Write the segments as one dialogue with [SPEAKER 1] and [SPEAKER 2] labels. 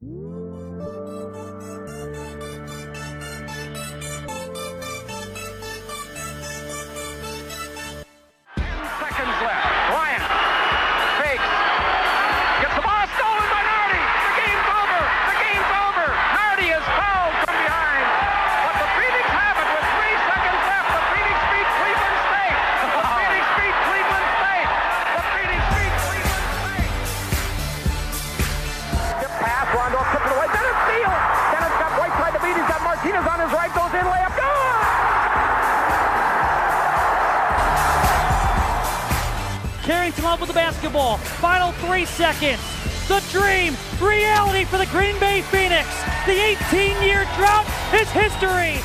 [SPEAKER 1] up seconds. The dream, reality for the Green Bay Phoenix. The 18 year drought is history.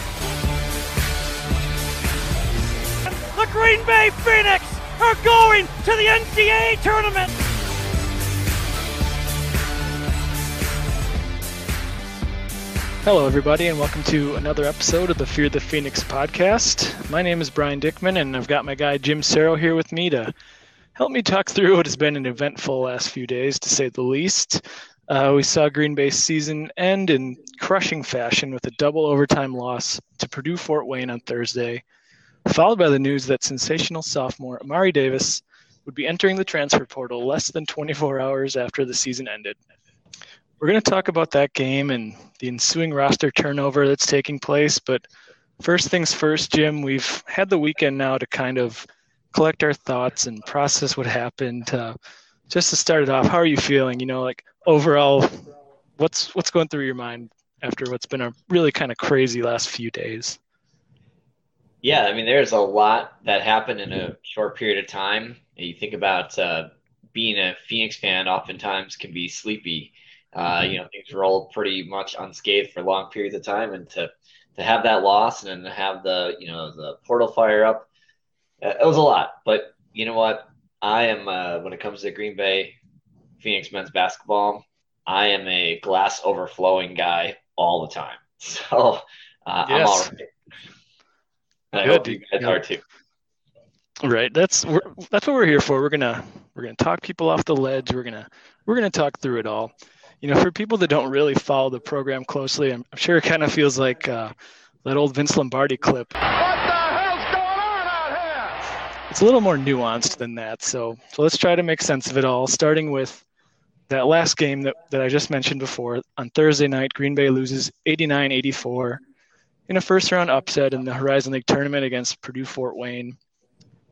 [SPEAKER 1] The Green Bay Phoenix are going to the NCAA tournament.
[SPEAKER 2] Hello, everybody, and welcome to another episode of the Fear the Phoenix podcast. My name is Brian Dickman, and I've got my guy Jim Cerro here with me to help me talk through what has been an eventful last few days, to say the least. Uh, we saw Green Bay's season end in crushing fashion with a double overtime loss to Purdue Fort Wayne on Thursday, followed by the news that sensational sophomore Amari Davis would be entering the transfer portal less than 24 hours after the season ended. We're going to talk about that game and the ensuing roster turnover that's taking place, but first things first, Jim, we've had the weekend now to kind of collect our thoughts and process what happened. Uh, just to start it off, how are you feeling? You know, like overall, what's what's going through your mind after what's been a really kind of crazy last few days?
[SPEAKER 3] Yeah, I mean, there's a lot that happened in a short period of time. You think about uh, being a Phoenix fan, oftentimes can be sleepy. Uh, you know, things roll pretty much unscathed for long periods of time, and to to have that loss and then to have the you know the portal fire up it was a lot, but you know what? I am uh, when it comes to Green Bay Phoenix men's basketball, I am a glass overflowing guy all the time. So uh, yes. I'm all right. I hope you guys yeah. are too.
[SPEAKER 2] Right. That's that's what we're here for. We're gonna we're gonna talk people off the ledge. We're gonna we're gonna talk through it all. You know, for people that don't really follow the program closely, I'm, I'm sure it kind of feels like uh, that old Vince Lombardi clip it's a little more nuanced than that. So, so let's try to make sense of it all, starting with that last game that, that I just mentioned before. On Thursday night, Green Bay loses 89 84 in a first round upset in the Horizon League tournament against Purdue Fort Wayne.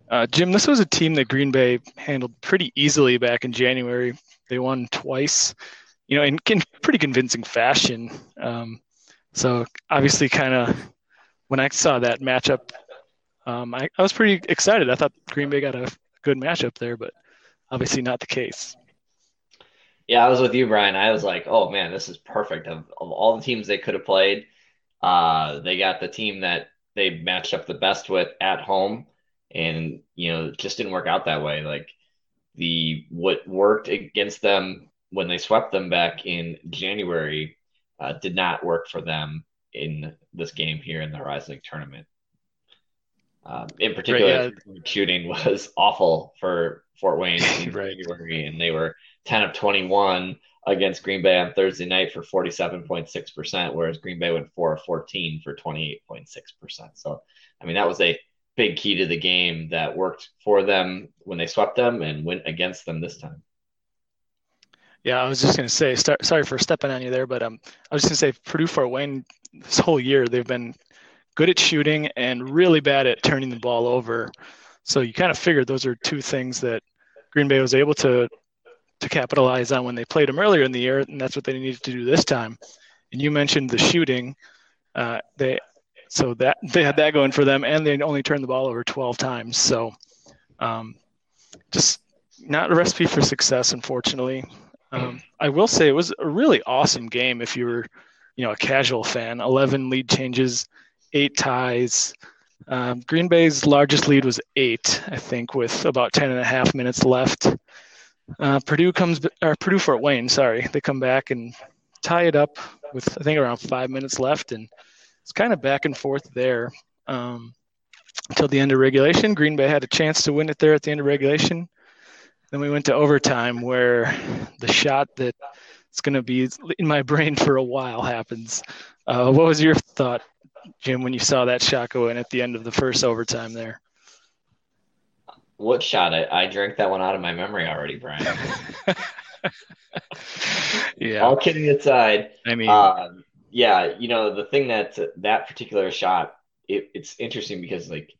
[SPEAKER 2] Uh, Jim, this was a team that Green Bay handled pretty easily back in January. They won twice, you know, in, in pretty convincing fashion. Um, so obviously, kind of when I saw that matchup um, I, I was pretty excited. I thought Green Bay got a good matchup there, but obviously not the case.
[SPEAKER 3] Yeah, I was with you, Brian. I was like, oh man, this is perfect. Of, of all the teams they could have played, uh, they got the team that they matched up the best with at home, and you know, it just didn't work out that way. Like the what worked against them when they swept them back in January uh, did not work for them in this game here in the Horizon League tournament. Um, in particular, right, yeah. shooting was awful for Fort Wayne in right. January, and they were 10 of 21 against Green Bay on Thursday night for 47.6%, whereas Green Bay went 4 of 14 for 28.6%. So, I mean, that was a big key to the game that worked for them when they swept them and went against them this time.
[SPEAKER 2] Yeah, I was just going to say, start, sorry for stepping on you there, but um, I was just going to say Purdue Fort Wayne this whole year they've been good at shooting and really bad at turning the ball over. So you kind of figured those are two things that Green Bay was able to to capitalize on when they played them earlier in the year, and that's what they needed to do this time. And you mentioned the shooting. Uh, they so that they had that going for them, and they only turned the ball over 12 times. So um, just not a recipe for success, unfortunately. Um, I will say it was a really awesome game if you were, you know, a casual fan. 11 lead changes eight ties. Um, Green Bay's largest lead was eight, I think, with about 10 and a half minutes left. Uh, Purdue comes, or Purdue Fort Wayne, sorry, they come back and tie it up with, I think, around five minutes left. And it's kind of back and forth there um, until the end of regulation. Green Bay had a chance to win it there at the end of regulation. Then we went to overtime where the shot that it's going to be in my brain for a while. Happens. Uh, what was your thought, Jim, when you saw that shot go in at the end of the first overtime there?
[SPEAKER 3] What shot? I, I drank that one out of my memory already, Brian.
[SPEAKER 2] yeah.
[SPEAKER 3] All kidding aside,
[SPEAKER 2] I mean,
[SPEAKER 3] uh, yeah, you know the thing that that particular shot, it, it's interesting because like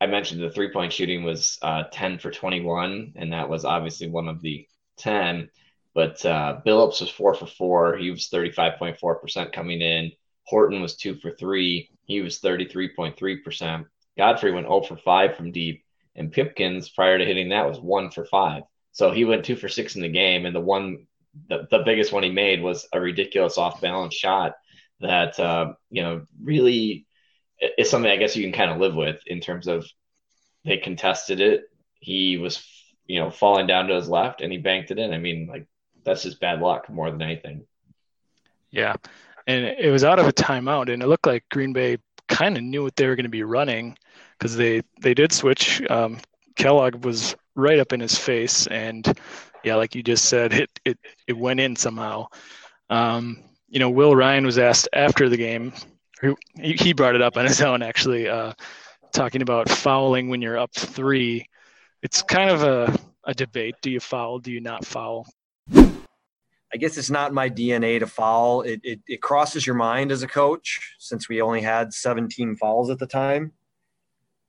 [SPEAKER 3] I mentioned, the three point shooting was uh, ten for twenty one, and that was obviously one of the ten. But uh, Billups was four for four. He was thirty five point four percent coming in. Horton was two for three. He was thirty three point three percent. Godfrey went 0 for 5 from deep. And Pipkins, prior to hitting that, was one for five. So he went two for six in the game. And the one, the, the biggest one he made was a ridiculous off balance shot that, uh, you know, really is something I guess you can kind of live with in terms of they contested it. He was, you know, falling down to his left and he banked it in. I mean, like, that's just bad luck more than anything.
[SPEAKER 2] Yeah. And it was out of a timeout, and it looked like Green Bay kind of knew what they were going to be running because they they did switch. Um, Kellogg was right up in his face, and yeah, like you just said, it it it went in somehow. Um, you know, Will Ryan was asked after the game. He, he brought it up on his own, actually, uh, talking about fouling when you're up three. It's kind of a, a debate. Do you foul? Do you not foul?
[SPEAKER 4] I guess it's not my DNA to foul. It, it, it crosses your mind as a coach since we only had 17 fouls at the time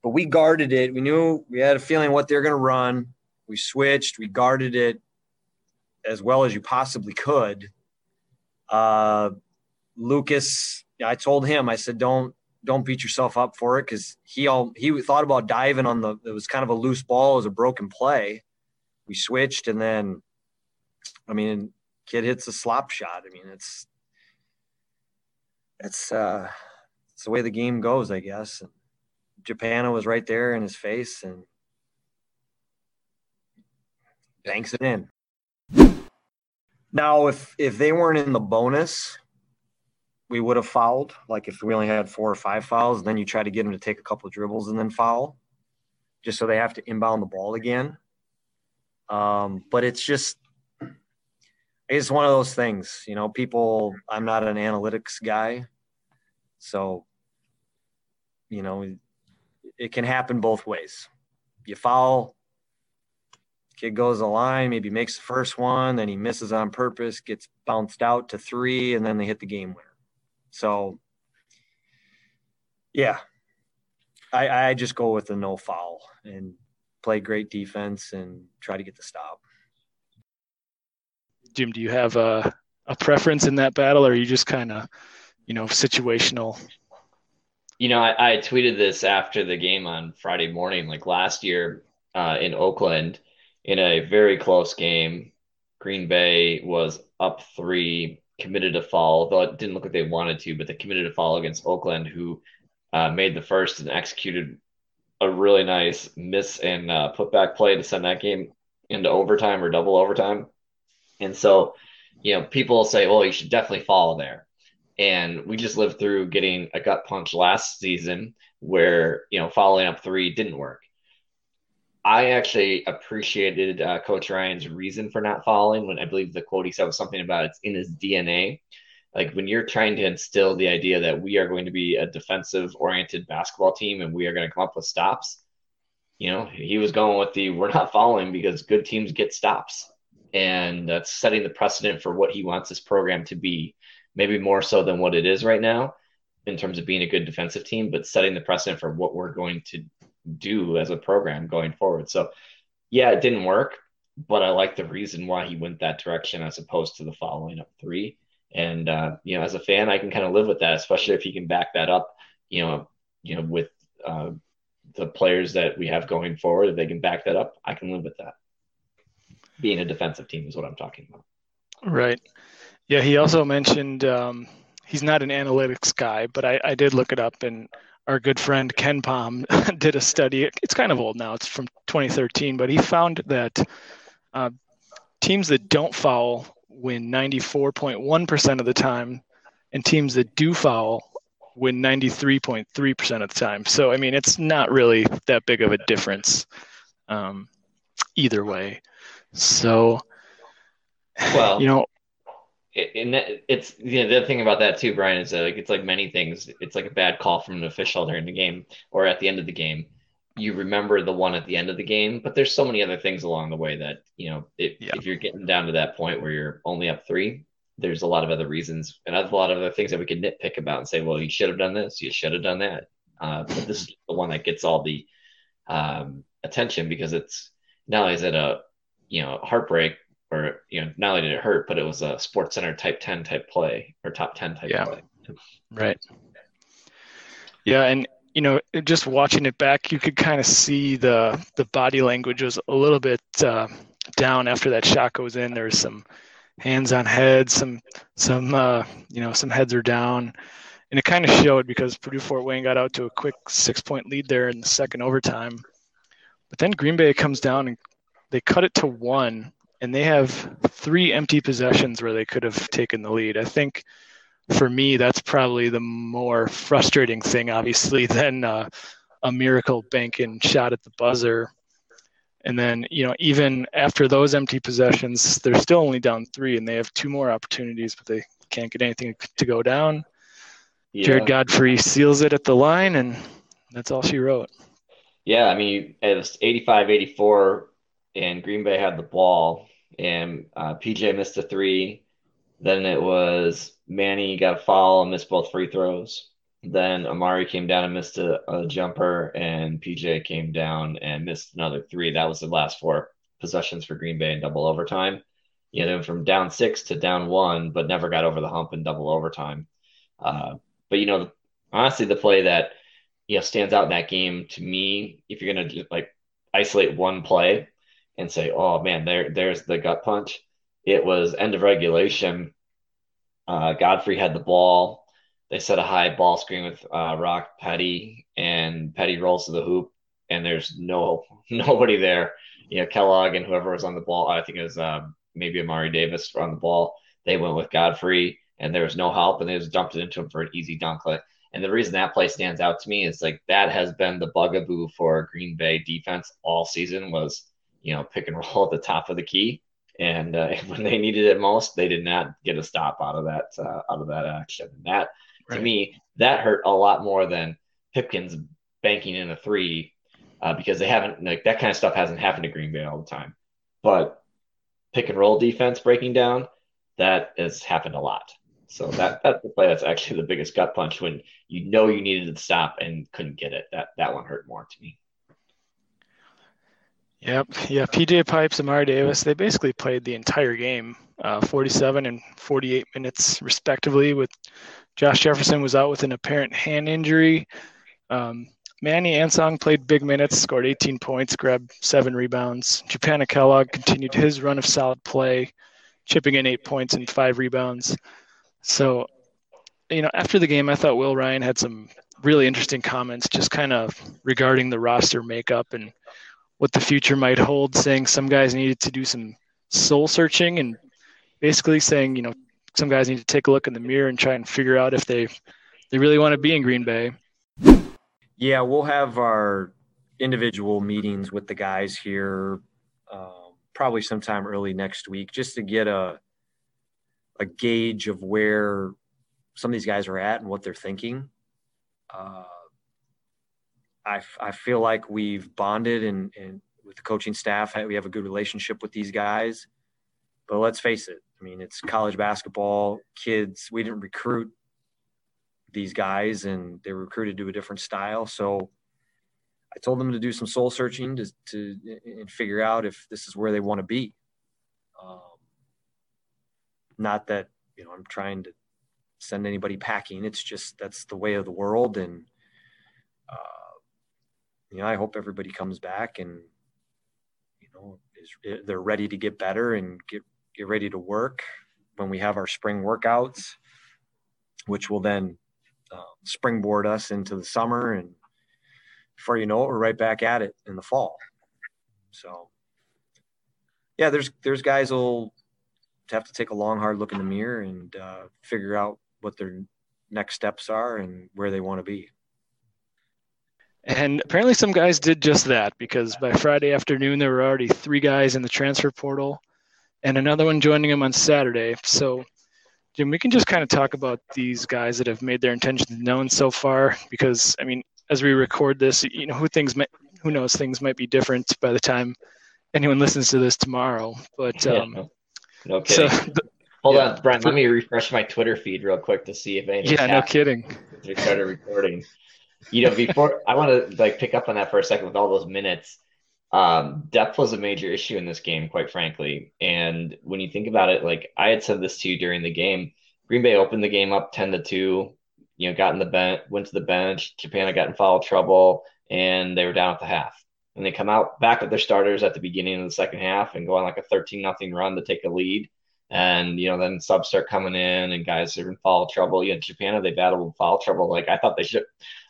[SPEAKER 4] but we guarded it. We knew we had a feeling what they're going to run. We switched. We guarded it as well as you possibly could. Uh, Lucas, I told him, I said, don't don't beat yourself up for it because he all he thought about diving on the. It was kind of a loose ball, it was a broken play. We switched, and then, I mean, kid hits a slop shot. I mean, it's it's uh, it's the way the game goes, I guess. And, Japannah was right there in his face and banks it in. Now, if if they weren't in the bonus, we would have fouled. Like if we only had four or five fouls, then you try to get them to take a couple dribbles and then foul, just so they have to inbound the ball again. Um, but it's just it's one of those things, you know. People, I'm not an analytics guy, so you know it can happen both ways. You foul, kid goes the line, maybe makes the first one, then he misses on purpose, gets bounced out to three, and then they hit the game winner. So, yeah, I, I just go with the no foul and play great defense and try to get the stop.
[SPEAKER 2] Jim, do you have a, a preference in that battle, or are you just kind of, you know, situational
[SPEAKER 3] you know, I, I, tweeted this after the game on Friday morning, like last year uh, in Oakland, in a very close game. Green Bay was up three, committed a foul, though it didn't look like they wanted to, but they committed a foul against Oakland, who uh, made the first and executed a really nice miss and uh, putback play to send that game into overtime or double overtime. And so, you know, people say, well, you should definitely follow there. And we just lived through getting a gut punch last season where you know following up three didn't work. I actually appreciated uh, coach ryan's reason for not following when i believe the quote he said was something about it's in his dna like when you're trying to instill the idea that we are going to be a defensive oriented basketball team and we are going to come up with stops you know he was going with the we're not following because good teams get stops and that's setting the precedent for what he wants this program to be maybe more so than what it is right now in terms of being a good defensive team, but setting the precedent for what we're going to do as a program going forward. So, yeah, it didn't work, but I like the reason why he went that direction as opposed to the following up three. And uh, you know, as a fan, I can kind of live with that, especially if he can back that up. You know, you know, with uh, the players that we have going forward, if they can back that up, I can live with that. Being a defensive team is what I'm talking about.
[SPEAKER 2] Right. Yeah, he also mentioned um, he's not an analytics guy, but I, I did look it up, and our good friend KenPom did a study. It's kind of old now; it's from 2013, but he found that uh, teams that don't foul win 94.1% of the time, and teams that do foul win 93.3% of the time. So, I mean, it's not really that big of a difference um, either way. So,
[SPEAKER 3] well,
[SPEAKER 2] you know,
[SPEAKER 3] and it's you know the other thing about that too, Brian, is that like it's like many things. It's like a bad call from an official during the game or at the end of the game. You remember the one at the end of the game, but there's so many other things along the way that you know it, yeah. if you're getting down to that point where you're only up three, there's a lot of other reasons and a lot of other things that we could nitpick about and say, well, you should have done this, you should have done that. Uh, but this is the one that gets all the um, attention because it's not only is it a you know heartbreak or you know not only did it hurt, but it was a Sports Center type ten type play or top ten type yeah. play.
[SPEAKER 2] Right. Yeah, and you know, just watching it back, you could kind of see the the body language was a little bit uh, down after that shot goes in. There's some hands on heads, some some uh, you know some heads are down, and it kind of showed because Purdue Fort Wayne got out to a quick six point lead there in the second overtime, but then Green Bay comes down and they cut it to one, and they have three empty possessions where they could have taken the lead. I think for me that's probably the more frustrating thing, obviously, than uh, a miracle banking shot at the buzzer and then, you know, even after those empty possessions, they're still only down three and they have two more opportunities, but they can't get anything to go down. Yeah. Jared Godfrey seals it at the line, and that's all she wrote.
[SPEAKER 3] Yeah, I mean, it was 85 84, and Green Bay had the ball, and uh, PJ missed a three. Then it was Manny got a foul and missed both free throws. Then Amari came down and missed a, a, jumper, and PJ came down and missed another three. That was the last four possessions for Green Bay in double overtime. You know, from down six to down one, but never got over the hump in double overtime. Uh, but you know, honestly, the play that you know stands out in that game to me, if you're gonna like isolate one play and say, "Oh man, there there's the gut punch," it was end of regulation. Uh, Godfrey had the ball they set a high ball screen with uh, Ra Kpedi, and Kpedi rolls to the hoop, and there's no nobody there. You know, Kellogg and whoever was on the ball, I think it was uh, maybe Amari Davis on the ball. They went with Godfrey, and there was no help, and they just dumped it into him for an easy dunk. And the reason that play stands out to me is like that has been the bugaboo for Green Bay defense all season was you know pick and roll at the top of the key, and uh, when they needed it most, they did not get a stop out of that uh, out of that action. And that Right. To me, that hurt a lot more than Pipkins banking in a three uh, because they haven't like that kind of stuff hasn't happened to Green Bay all the time. But pick and roll defense breaking down, that has happened a lot. So that that's the play that's actually the biggest gut punch when you know you needed to stop and couldn't get it. That that one hurt more to me.
[SPEAKER 2] Yep. Yeah. PJ Pipes Amari Davis, they basically played the entire game, uh, 47 and 48 minutes respectively, with Josh Jefferson was out with an apparent hand injury. Um, Manny Ansong played big minutes, scored 18 points, grabbed seven rebounds. Japannah Kellogg continued his run of solid play, chipping in eight points and five rebounds. So, you know, after the game, I thought Will Ryan had some really interesting comments just kind of regarding the roster makeup and what the future might hold, saying some guys needed to do some soul searching and basically saying, you know, some guys need to take a look in the mirror and try and figure out if they they really want to be in Green Bay.
[SPEAKER 4] Yeah, we'll have our individual meetings with the guys here uh, probably sometime early next week, just to get a a gauge of where some of these guys are at and what they're thinking. Uh, I, I feel like we've bonded and, and with the coaching staff, we have a good relationship with these guys. But let's face it, I mean, it's college basketball, kids. We didn't recruit these guys, and they were recruited to a different style. So I told them to do some soul searching to, to and figure out if this is where they want to be. Um, not that you know I'm trying to send anybody packing. It's just that's the way of the world, and uh, you know I hope everybody comes back and you know is they're ready to get better and get get ready to work when we have our spring workouts, which will then uh, springboard us into the summer. And before you know it, we're right back at it in the fall. So, yeah, there's there's guys will have to take a long, hard look in the mirror and uh, figure out what their next steps are and where they want to be.
[SPEAKER 2] And apparently, some guys did just that because by Friday afternoon, there were already three guys in the transfer portal and another one joining them on Saturday. So Jim, we can just kind of talk about these guys that have made their intentions known so far, because I mean, as we record this, you know, who things might, who knows, things might be different by the time anyone listens to this tomorrow. But um,
[SPEAKER 3] yeah, no, no. So the, Hold yeah, on, Brian. Let me refresh my Twitter feed real quick to see if anything.
[SPEAKER 2] Yeah, no kidding.
[SPEAKER 3] We started recording. You know, before I want to like pick up on that for a second with all those minutes. Um, depth was a major issue in this game, quite frankly. And when you think about it, like I had said this to you during the game, Green Bay opened the game up ten to two. You know, got in the bench, went to the bench. Japan got in foul trouble, and they were down at the half. And they come out back with their starters at the beginning of the second half and go on like a thirteen nothing run to take a lead. And you know, then subs start coming in, and guys are in foul trouble. Know, Japan they battled foul trouble. Like I thought they should.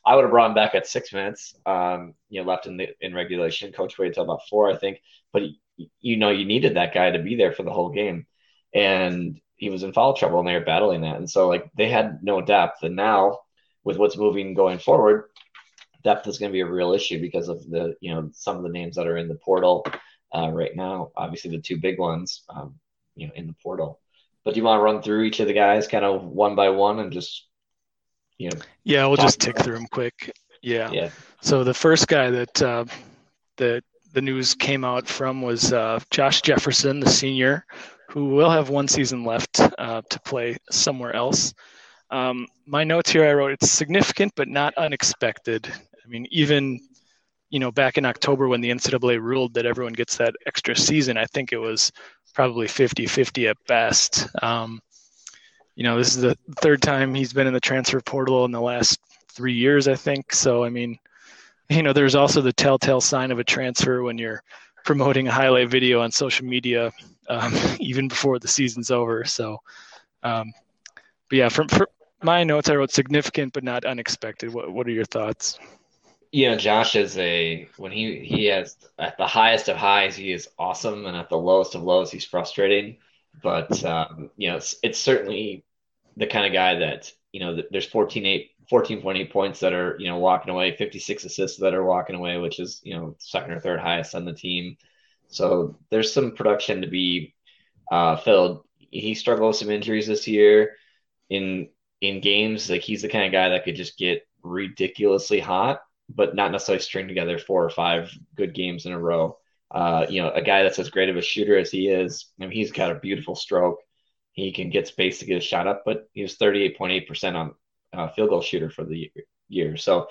[SPEAKER 3] I would have brought him back at six minutes. Um, you know, left in the in regulation. Coach waited until about four, I think. But you know, you needed that guy to be there for the whole game, and he was in foul trouble, and they were battling that. And so like they had no depth, and now with what's moving going forward, depth is going to be a real issue because of the you know some of the names that are in the portal uh, right now. Obviously, the two big ones. Um, you know in the portal. But do you want to run through each of the guys kind of one by one and just you know?
[SPEAKER 2] Yeah, we'll just tick through them quick. Yeah.
[SPEAKER 3] Yeah.
[SPEAKER 2] So the first guy that uh, that the news came out from was uh, Josh Jefferson, the senior, who will have one season left uh, to play somewhere else. Um, my notes here, I wrote it's significant but not unexpected. I mean, even you know, back in October when the NCAA ruled that everyone gets that extra season, I think it was probably 50 50 at best. Um, you know, this is the third time he's been in the transfer portal in the last three years, I think. So, I mean, you know, there's also the telltale sign of a transfer when you're promoting a highlight video on social media um, even before the season's over. So, um, but yeah, from, from my notes, I wrote significant but not unexpected. What, what are your thoughts?
[SPEAKER 3] You know, Josh is a when he he has at the highest of highs, he is awesome, and at the lowest of lows, he's frustrating. But um, you know, it's, it's certainly the kind of guy that you know there's 14 8 14.8 points that are you know walking away 56 assists that are walking away which is you know second or third highest on the team. So there's some production to be uh, filled. He struggled with some injuries this year in in games. Like he's the kind of guy that could just get ridiculously hot but not necessarily string together four or five good games in a row. Uh, you know, a guy that's as great of a shooter as he is, I mean, he's got a beautiful stroke. He can get space to get a shot up, but he was 38.8% on uh, field goal shooter for the year. So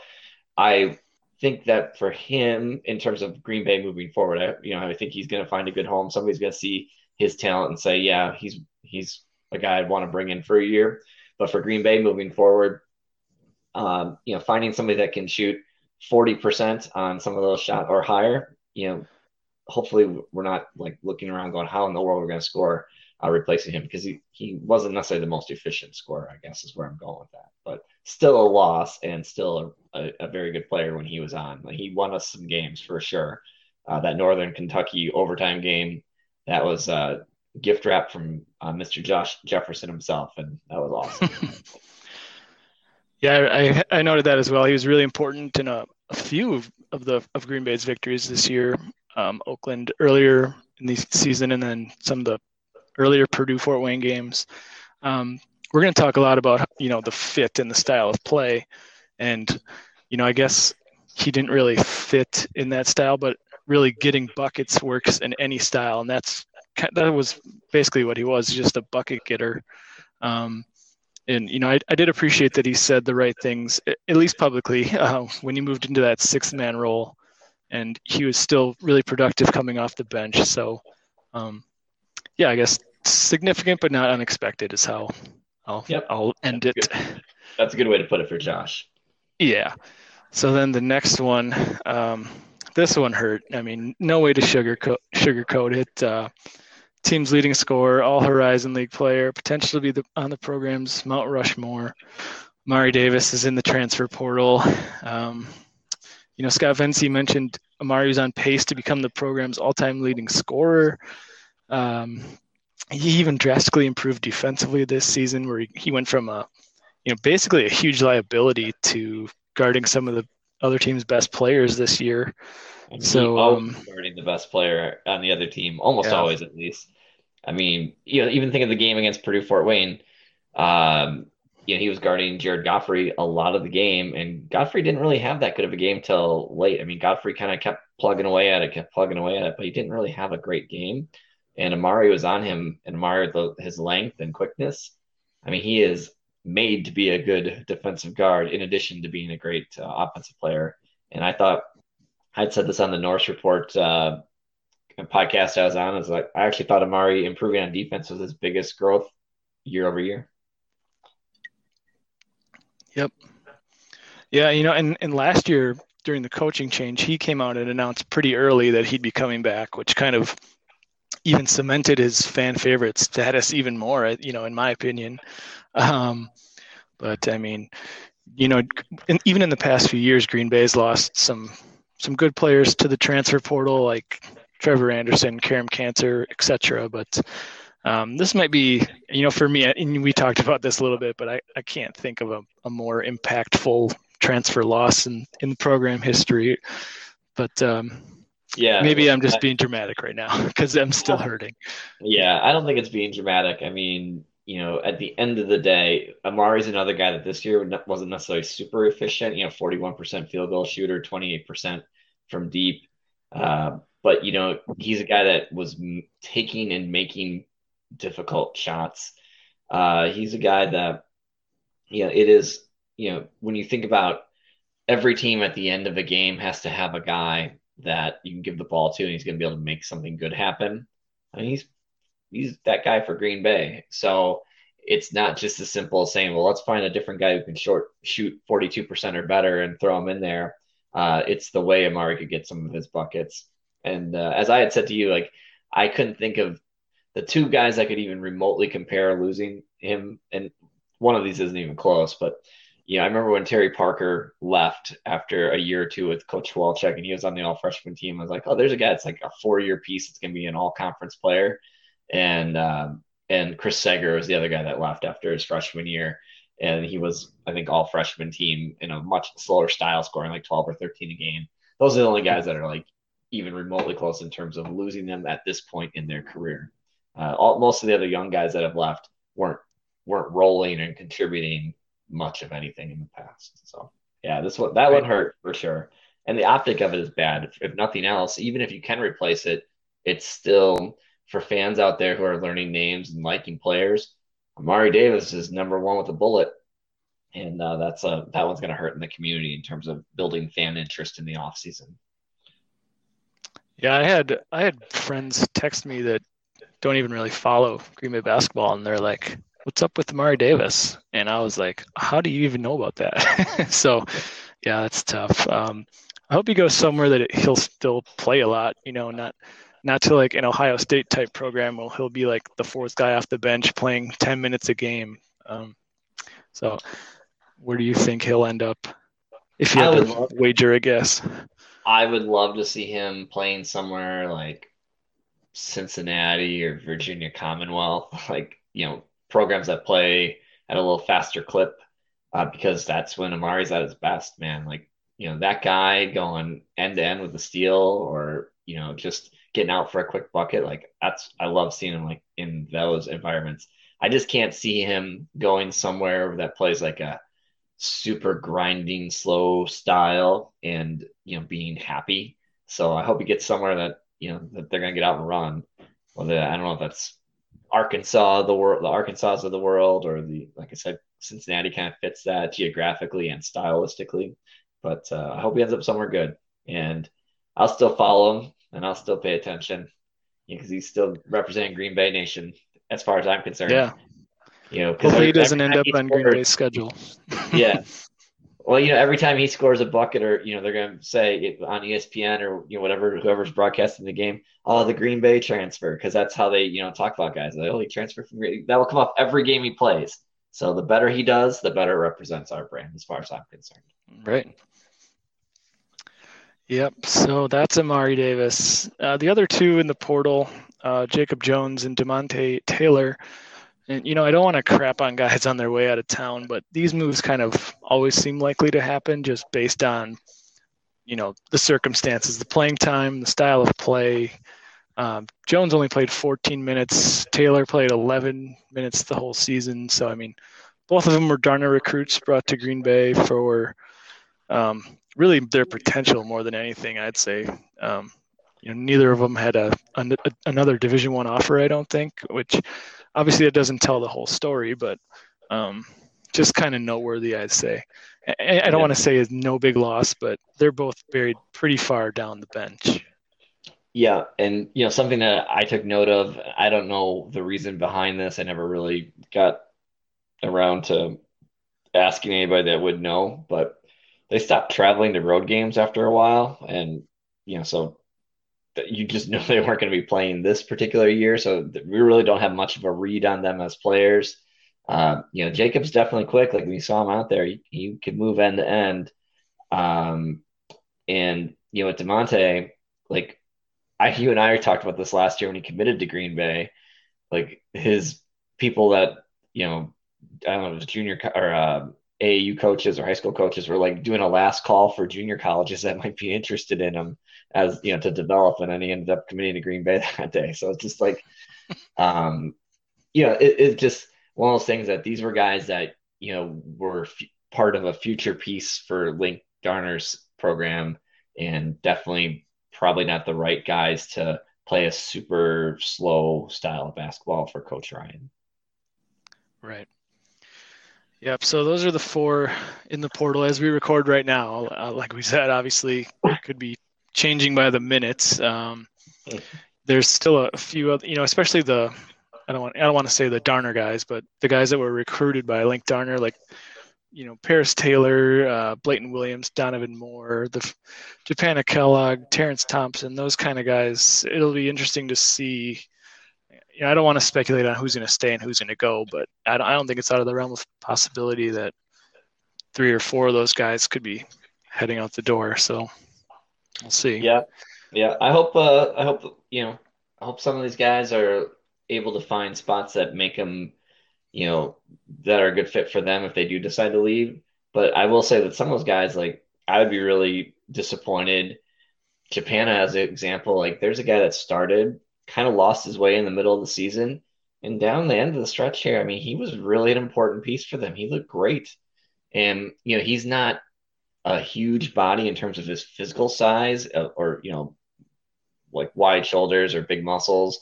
[SPEAKER 3] I think that for him, in terms of Green Bay moving forward, I, you know, I think he's going to find a good home. Somebody's going to see his talent and say, yeah, he's he's a guy I'd want to bring in for a year. But for Green Bay moving forward, um, you know, finding somebody that can shoot 40% on some of those shots or higher, you know, hopefully we're not like looking around going, how in the world we're going to score uh, replacing him because he, he wasn't necessarily the most efficient scorer, I guess is where I'm going with that. But still a loss and still a, a, a very good player when he was on. Like, he won us some games for sure. Uh, that Northern Kentucky overtime game, that was uh, gift wrap from uh, Mr. Josh Jefferson himself, and that was awesome.
[SPEAKER 2] Yeah, I, I noted that as well. He was really important in a, a few of, the of Green Bay's victories this year. Um, Oakland earlier in the season, and then some of the earlier Purdue Fort Wayne games. Um, we're going to talk a lot about you know the fit and the style of play, and you know I guess he didn't really fit in that style, but really getting buckets works in any style, and that's that was basically what he was, just a bucket getter. Um, and you know I, I did appreciate that he said the right things at least publicly uh, when he moved into that sixth man role. And he was still really productive coming off the bench. So um, yeah i guess significant but not unexpected is how i'll, yep. I'll end
[SPEAKER 3] that's
[SPEAKER 2] it.
[SPEAKER 3] good. that's a good way to put it for josh.
[SPEAKER 2] Yeah. So then the next one um, this one hurt. I mean no way to sugarcoat sugarcoat it. Uh, team's leading scorer, all Horizon League player, potentially be the, on the program's Mount Rushmore. Mari Davis is in the transfer portal. Um, you know, Scott Venci mentioned Amari was on pace to become the program's all-time leading scorer. Um, he even drastically improved defensively this season, where he, he went from a, you know, basically a huge liability to guarding some of the other team's best players this year. so
[SPEAKER 3] um, guarding the best player on the other team, almost yeah. always at least. I mean, you know, even think of the game against Purdue Fort Wayne. Um, you know, he was guarding Jared Godfrey a lot of the game, and Godfrey didn't really have that good of a game till late. I mean, Godfrey kind of kept plugging away at it, kept plugging away at it, but he didn't really have a great game. And Amari was on him, and Amari, the, his length and quickness. I mean, he is made to be a good defensive guard in addition to being a great uh, offensive player. And I thought I'd said this on the Norse Report uh, podcast I was on. Is like I actually thought Amari improving on defense was his biggest growth year over year.
[SPEAKER 2] Yep. Yeah, you know, and, and last year during the coaching change, he came out and announced pretty early that he'd be coming back, which kind of even cemented his fan favorite status even more, you know, in my opinion. Um, but I mean, you know, in, even in the past few years, Green Bay's lost some some good players to the transfer portal, like Trevor Anderson, Karam Cancer, etc. But um, this might be, you know, for me, and we talked about this a little bit, but I, I can't think of a, a more impactful transfer loss in, in the program history. But um, yeah, maybe I'm just being dramatic right now because I'm still hurting.
[SPEAKER 3] Yeah, I don't think it's being dramatic. I mean, you know, at the end of the day, Amari's another guy that this year wasn't necessarily super efficient. You know, 41% field goal shooter, 28% from deep. Uh, but you know, he's a guy that was taking and making difficult shots. Uh, he's a guy that, you know, it is, you know, when you think about every team at the end of a game has to have a guy that you can give the ball to and he's going to be able to make something good happen. I mean, he's he's that guy for Green Bay. So it's not just as simple as saying, well, let's find a different guy who can short shoot 42% or better and throw him in there. Uh, it's the way Amari could get some of his buckets. And uh, as I had said to you, like I couldn't think of the two guys I could even remotely compare losing him, and one of these isn't even close, but you know, I remember when Terry Parker left after a year or two with Coach Walchuk and he was on the all freshman team. I was like, oh, there's a guy that's like a four year piece going to be an all conference player. And, um, and Chris Seger was the other guy that left after his freshman year. And he was, I think, all freshman team in a much slower style, scoring like 12 or 13 a game. Those are the only guys that are like even remotely close in terms of losing them at this point in their career. Uh, all, most of the other young guys that have left weren't weren't rolling and contributing much of anything in the past. So yeah, this one that one hurt for sure. And the optic of it is bad. If, if nothing else, even if you can replace it, it's still for fans out there who are learning names and liking players. Amari Davis is number one with a bullet, and uh, that's a that one's going to hurt in the community in terms of building fan interest in the off season.
[SPEAKER 2] Yeah, I had I had friends text me that don't even really follow Green Bay basketball, and they're like, "What's up with Amari Davis?" And I was like, "How do you even know about that?" so, yeah, that's tough. Um, I hope he goes somewhere that he'll still play a lot. You know, not not to like an Ohio State type program where he'll be like the fourth guy off the bench playing ten minutes a game. Um, so, where do you think he'll end up? If you had to wager, I guess.
[SPEAKER 3] I would love to see him playing somewhere like Cincinnati or Virginia Commonwealth, like, you know, programs that play at a little faster clip, uh, because that's when Amari's at his best, man. Like, you know, that guy going end to end with a steal or, you know, just getting out for a quick bucket. Like, that's, I love seeing him like in those environments. I just can't see him going somewhere that plays like a super grinding, slow style and, you know, being happy. So I hope he gets somewhere that you know that they're going to get out and run. Whether I don't know if that's Arkansas, the world, the Arkansas of the world, or the like I said, Cincinnati kind of fits that geographically and stylistically. But uh, I hope he ends up somewhere good, and I'll still follow him and I'll still pay attention because he's still representing Green Bay Nation as far as I'm concerned.
[SPEAKER 2] Yeah.
[SPEAKER 3] You know,
[SPEAKER 2] hopefully he doesn't end up on Green Bay's schedule.
[SPEAKER 3] yeah, Well, you know, every time he scores a bucket, or you know, they're going to say on ESPN or you know whatever whoever's broadcasting the game, oh, the Green Bay transfer, because that's how they you know talk about guys. They only oh, transfer from Green. That will come up every game he plays. So the better he does, the better it represents our brand, as far as I'm concerned.
[SPEAKER 2] Right. Yep. So that's Amari Davis. Uh, the other two in the portal, uh, Jacob Jones and Demonte Taylor and you know, I don't want to crap on guys on their way out of town, but these moves kind of always seem likely to happen just based on, you know, the circumstances, the playing time, the style of play. Um, Jones only played 14 minutes. Taylor played 11 minutes the whole season. So I mean, both of them were Darner recruits brought to Green Bay for um, really their potential more than anything. I'd say. Um, you know, neither of them had a, a another Division One offer. I don't think, which obviously it doesn't tell the whole story, but um, just kind of noteworthy, I'd say. I, I don't want to say it's no big loss, but they're both buried pretty far down the bench.
[SPEAKER 3] Yeah, and you know something that I took note of. I don't know the reason behind this. I never really got around to asking anybody that would know, but they stopped traveling to road games after a while, and you know, so you just know they weren't going to be playing this particular year. So we really don't have much of a read on them as players. Uh, you know, Jacob's definitely quick. Like we saw him out there, he, he could move end to end. Um, and you know, with Demonte, like I, you and I talked about this last year when he committed to Green Bay. Like his people that you know, I don't know, junior or uh, AAU coaches or high school coaches were like doing a last call for junior colleges that might be interested in him as you know to develop, and then he ended up committing to Green Bay that day. So it's just like, um, you know, it, it's just one of those things that these were guys that you know were f- part of a future piece for Linc Darner's program, and definitely probably not the right guys to play a super slow style of basketball for Coach Ryan.
[SPEAKER 2] Right. Yep. So those are the four in the portal as we record right now. Uh, like we said, obviously could be changing by the minutes. Um, there's still a few other, you know, especially the I don't want I don't want to say the Darner guys, but the guys that were recruited by Linc Darner, like you know Paris Taylor, uh, Blayton Williams, Donovan Moore, the Japannah Kellogg, Terrence Thompson, those kind of guys. It'll be interesting to see. You know, I don't want to speculate on who's going to stay and who's going to go, but I don't, I don't think it's out of the realm of possibility that three or four of those guys could be heading out the door. So we'll see.
[SPEAKER 3] Yeah, yeah. I hope. Uh, I hope you know. I hope some of these guys are able to find spots that make them, you know, that are a good fit for them if they do decide to leave. But I will say that some of those guys, like, I would be really disappointed. Japannah, as an example, like, there's a guy that started, kind of lost his way in the middle of the season. And down the end of the stretch here, I mean, he was really an important piece for them. He looked great. And, you know, he's not a huge body in terms of his physical size uh, or, you know, like wide shoulders or big muscles.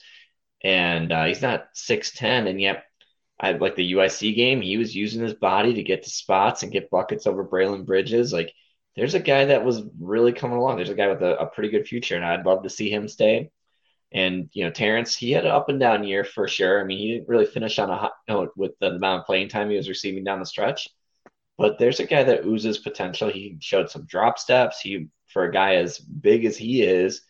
[SPEAKER 3] And uh, he's not 6'10 and yet I like the UIC game he was using his body to get to spots and get buckets over Braylon Bridges. Like there's a guy that was really coming along. There's a guy with a, a pretty good future and I'd love to see him stay. And you know Terrence he had an up and down year for sure. I mean he didn't really finish on a hot note with the amount of playing time he was receiving down the stretch but there's a guy that oozes potential he showed some drop steps he for a guy as big as he is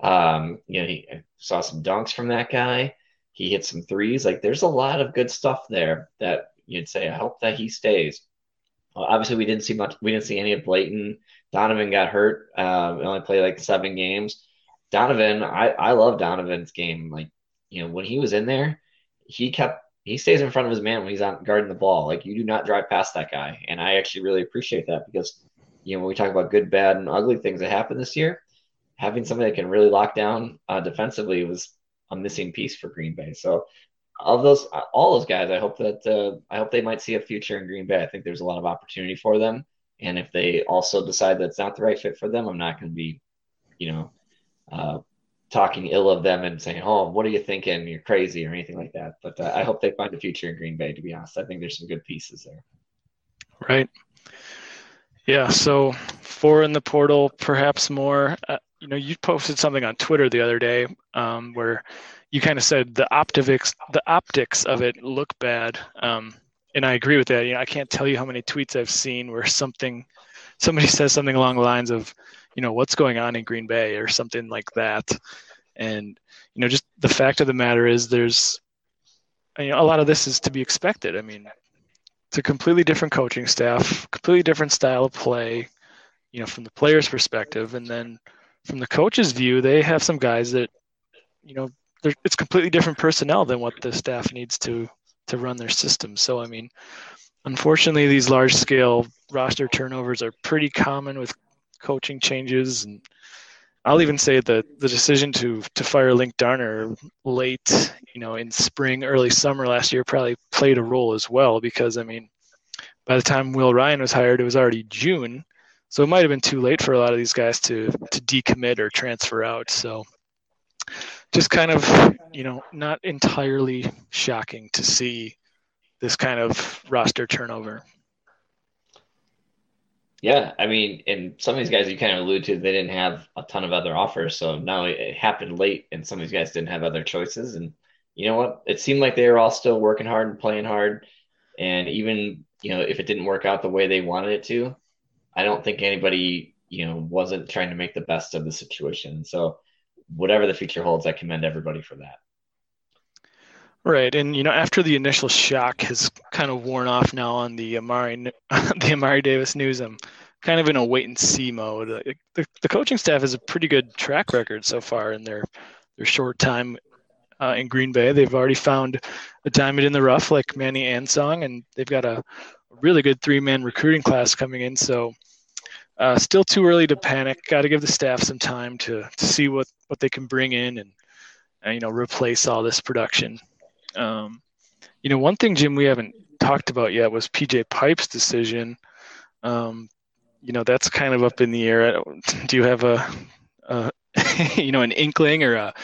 [SPEAKER 3] um, you know, he saw some dunks from that guy. He hit some threes. Like there's a lot of good stuff there that you'd say, I hope that he stays. Well, obviously, we didn't see much. We didn't see any of Blayton. Donovan got hurt. Um, only played like seven games. Donovan, I I love Donovan's game. Like you know, when he was in there, he kept he stays in front of his man when he's on guarding the ball. Like you do not drive past that guy, and I actually really appreciate that because you know when we talk about good, bad, and ugly things that happened this year, having somebody that can really lock down uh, defensively was a missing piece for Green Bay. So all those all those guys, I hope that uh, I hope they might see a future in Green Bay. I think there's a lot of opportunity for them, and if they also decide that's not the right fit for them, I'm not going to be, you know, uh, talking ill of them and saying, "Oh, what are you thinking? You're crazy" or anything like that. But uh, I hope they find a future in Green Bay. To be honest, I think there's some good pieces there.
[SPEAKER 2] Right. Yeah. So four in the portal, perhaps more. Uh, you know, you posted something on Twitter the other day um, where you kind of said the optics, the optics of it look bad, um, and I agree with that. You know, I can't tell you how many tweets I've seen where something, somebody says something along the lines of, you know, what's going on in Green Bay or something like that, and you know, just the fact of the matter is, there's, you know, a lot of this is to be expected. I mean, it's a completely different coaching staff, completely different style of play, you know, from the player's perspective, and then from the coach's view, they have some guys that, you know, it's completely different personnel than what the staff needs to to run their system. So I mean, unfortunately, these large scale roster turnovers are pretty common with coaching changes, and I'll even say that the decision to to fire Linc Darner late, you know, in spring, early summer last year probably played a role as well because I mean, by the time Will Ryan was hired, it was already June, so it might have been too late for a lot of these guys to to decommit or transfer out. So just kind of, you know, not entirely shocking to see this kind of roster turnover.
[SPEAKER 3] Yeah, I mean, and some of these guys you kind of allude to, they didn't have a ton of other offers. So now it happened late, and some of these guys didn't have other choices. And you know what? It seemed like they were all still working hard and playing hard. And even you know, if it didn't work out the way they wanted it to, I don't think anybody you know wasn't trying to make the best of the situation. So whatever the future holds, I commend everybody for that.
[SPEAKER 2] Right, and you know, after the initial shock has kind of worn off now on the Amari, the Amari Davis news, I'm kind of in a wait and see mode. The, the coaching staff has a pretty good track record so far in their their short time uh, in Green Bay. They've already found a diamond in the rough like Manny Ansong, and they've got a, really good three man recruiting class coming in. So, uh, still too early to panic. Got to give the staff some time to to see what what they can bring in and, and you know replace all this production. Um, you know, one thing, Jim, we haven't talked about yet was PJ Pipes' decision. Um, you know, that's kind of up in the air. Do you have a, a you know, an inkling or a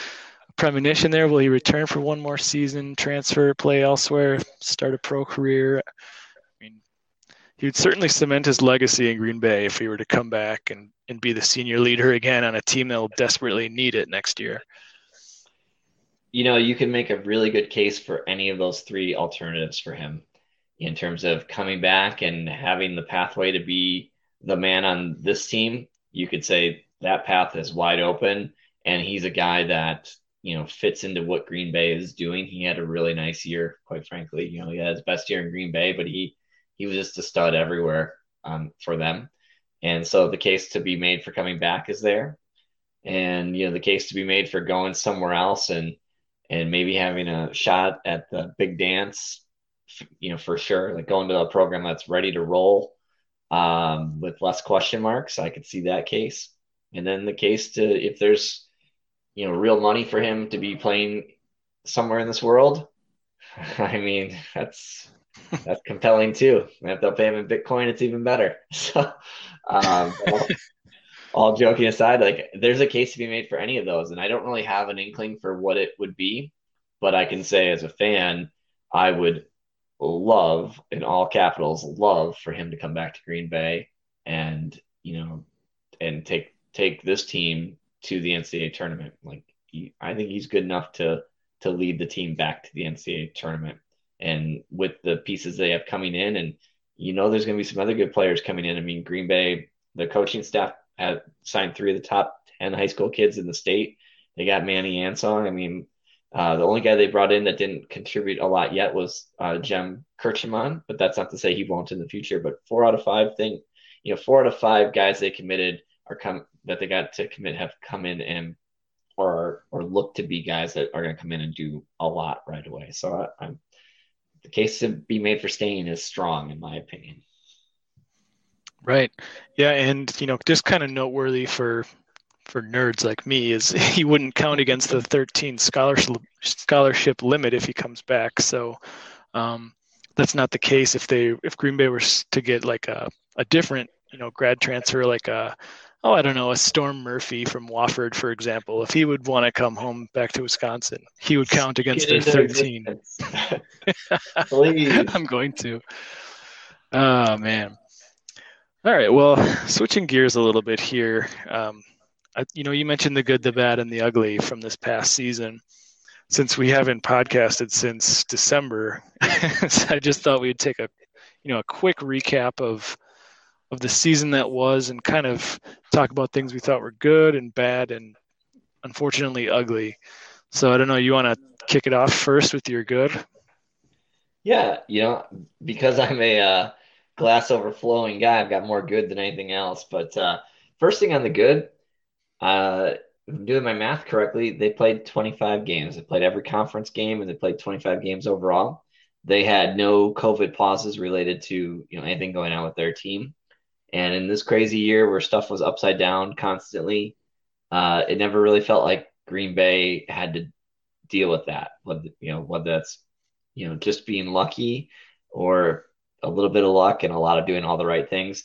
[SPEAKER 2] premonition there? Will he return for one more season, transfer, play elsewhere, start a pro career? I mean, he would certainly cement his legacy in Green Bay if he were to come back and, and be the senior leader again on a team that will desperately need it next year
[SPEAKER 3] you know, you can make a really good case for any of those three alternatives for him in terms of coming back and having the pathway to be the man on this team. You could say that path is wide open, and he's a guy that you know fits into what Green Bay is doing. He had a really nice year, quite frankly. You know, he had his best year in Green Bay, but he he was just a stud everywhere um, for them. And so the case to be made for coming back is there, and you know the case to be made for going somewhere else and and maybe having a shot at the big dance, you know, for sure, like going to a program that's ready to roll um, with less question marks. I could see that case. And then the case to if there's, you know, real money for him to be playing somewhere in this world, I mean, that's that's compelling too. If they'll pay him in Bitcoin, it's even better. So, um, all joking aside, like there's a case to be made for any of those, and I don't really have an inkling for what it would be, but I can say as a fan, I would love in all capitals love for him to come back to Green Bay and you know and take take this team to the NCAA tournament. Like he, I think he's good enough to to lead the team back to the NCAA tournament. And with the pieces they have coming in, and you know, there's going to be some other good players coming in. I mean, Green Bay, the coaching staff signed three of the top 10 high school kids in the state. They got Manny Ansong. I mean, uh, the only guy they brought in that didn't contribute a lot yet was uh, Jem Kirchmann, but that's not to say he won't in the future. But four out of five thing, you know, four out of five guys they committed are come that they got to commit have come in and or or look to be guys that are going to come in and do a lot right away. So I, I'm the case to be made for staying is strong in my opinion.
[SPEAKER 2] Right. Yeah, and you know, just kind of noteworthy for for nerds like me is he wouldn't count against the 13 scholarship scholarship limit if he comes back. So um, that's not the case if they if Green Bay were to get like a a different you know grad transfer like a oh I don't know a Storm Murphy from Wofford for example if he would want to come home back to Wisconsin he would count against their 13. I'm going to. Oh man. All right. Well, switching gears a little bit here. Um, I, you know, you mentioned the good, the bad, and the ugly from this past season. Since we haven't podcasted since December, I just thought we'd take a, you know, a quick recap of of the season that was, and kind of talk about things we thought were good and bad, and unfortunately ugly. So I don't know. You want to kick it off first with your good?
[SPEAKER 3] Yeah, you know, because I'm a uh, glass overflowing guy. I've got more good than anything else. But uh, first thing on the good, uh, if I'm doing my math correctly, they played 25 games. They played every conference game and they played 25 games overall. They had no COVID pauses related to you know anything going on with their team. And in this crazy year where stuff was upside down constantly, uh, it never really felt like Green Bay had to deal with that. Whether you know whether that's you know just being lucky or a little bit of luck and a lot of doing all the right things.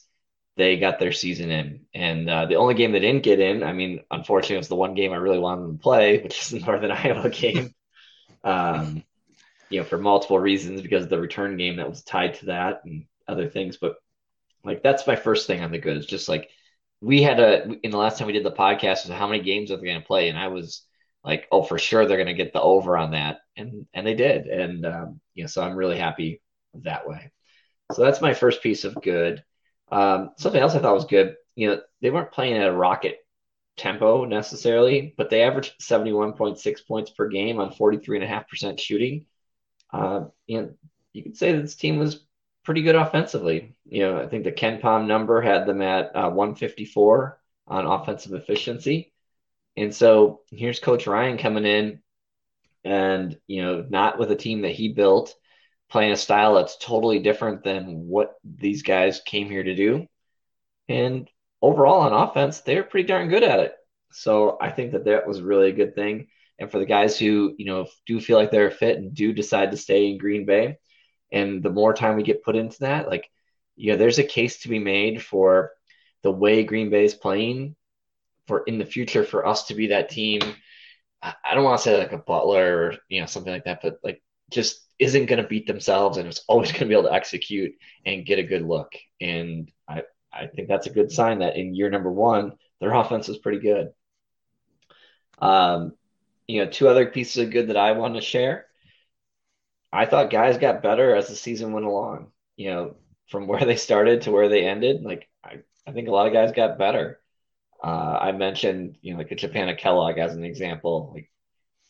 [SPEAKER 3] They got their season in, and uh, the only game they didn't get in, I mean, unfortunately, it was the one game I really wanted them to play, which is the Northern Iowa game. Um, you know, for multiple reasons because of the return game that was tied to that and other things. But like that's my first thing on the good. It's just like we had a in the last time we did the podcast was how many games are they going to play, and I was like, oh, for sure they're going to get the over on that, and and they did, and um, you know, so I'm really happy that way. So that's my first piece of good. Um, something else I thought was good. You know, they weren't playing at a rocket tempo necessarily, but they averaged 71.6 points per game on 43.5% shooting. Uh, you know, you could say this team was pretty good offensively. You know, I think the KenPom number had them at uh, 154 on offensive efficiency. And so here's Coach Ryan coming in and, you know, not with a team that he built, playing a style that's totally different than what these guys came here to do. And overall on offense, they're pretty darn good at it. So I think that that was really a good thing. And for the guys who, you know, do feel like they're fit and do decide to stay in Green Bay, and the more time we get put into that, like, you know, there's a case to be made for the way Green Bay is playing for in the future for us to be that team. I don't want to say like a Butler or, you know, something like that, but like just isn't going to beat themselves and is always going to be able to execute and get a good look. And I, I think that's a good sign that in year number one, their offense is pretty good. Um, you know, two other pieces of good that I want to share. I thought guys got better as the season went along. You know, from where they started to where they ended, like I, I think a lot of guys got better. Uh, I mentioned, you know, like a Japannah Kellogg as an example. Like,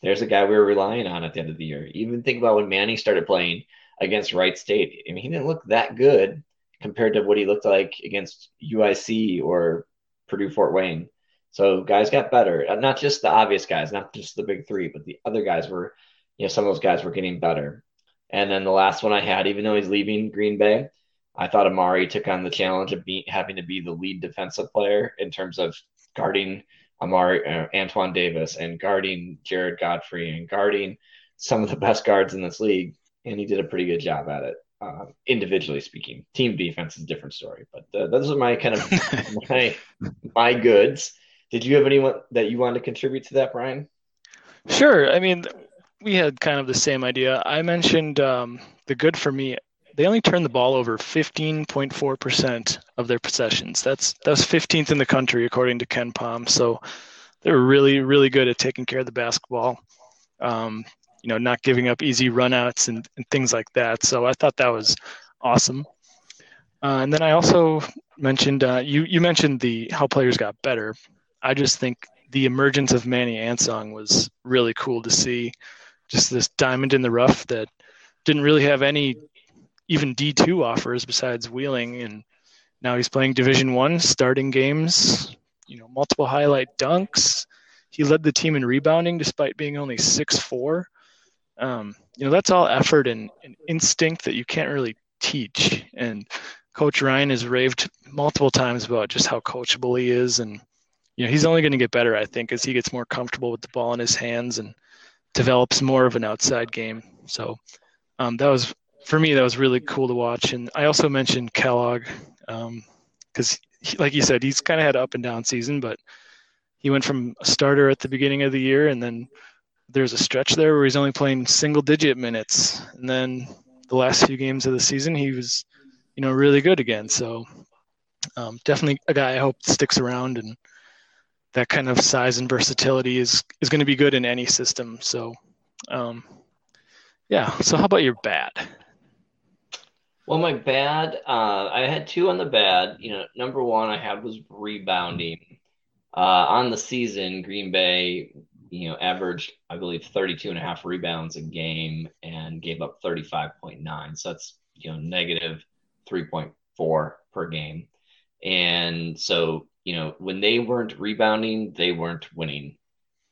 [SPEAKER 3] there's a guy we were relying on at the end of the year. Even think about when Manny started playing against Wright State. I mean, he didn't look that good compared to what he looked like against UIC or Purdue Fort Wayne. So guys got better. Not just the obvious guys, not just the big three, but the other guys were, you know, some of those guys were getting better. And then the last one I had, even though he's leaving Green Bay, I thought Amari took on the challenge of being having to be the lead defensive player in terms of guarding Amari uh, Antoine Davis and guarding Jared Godfrey and guarding some of the best guards in this league, and he did a pretty good job at it. Uh, individually speaking, team defense is a different story, but uh, those are my kind of my my goods. Did you have anyone that you wanted to contribute to that, Brian?
[SPEAKER 2] Sure. I mean, we had kind of the same idea. I mentioned um, the good for me. They only turned the ball over 15.4% of their possessions. That's that's 15th in the country according to KenPom. So they're really really good at taking care of the basketball. Um, you know, not giving up easy runouts and, and things like that. So I thought that was awesome. Uh, and then I also mentioned uh, you you mentioned the how players got better. I just think the emergence of Manny Ansong was really cool to see. Just this diamond in the rough that didn't really have any even D2 offers besides Wheeling, and now he's playing Division One, starting games. You know, multiple highlight dunks. He led the team in rebounding despite being only six four. Um, you know, that's all effort and, and instinct that you can't really teach. And Coach Ryan has raved multiple times about just how coachable he is, and you know he's only going to get better, I think, as he gets more comfortable with the ball in his hands and develops more of an outside game. So um, that was for me that was really cool to watch. And I also mentioned Kellogg because, um, like you said, he's kind of had up and down season, but he went from a starter at the beginning of the year, and then there's a stretch there where he's only playing single digit minutes, and then the last few games of the season he was, you know, really good again. So um, definitely a guy I hope sticks around and that kind of size and versatility is is going to be good in any system. So, um, yeah. So how about your bad?
[SPEAKER 3] Well, my bad, uh, I had two on the bad. You know, number one I had was rebounding. Uh, on the season, Green Bay, you know, averaged, I believe, 32 and a half rebounds a game and gave up 35.9. So that's, you know, negative 3.4 per game. And so you know, when they weren't rebounding, they weren't winning,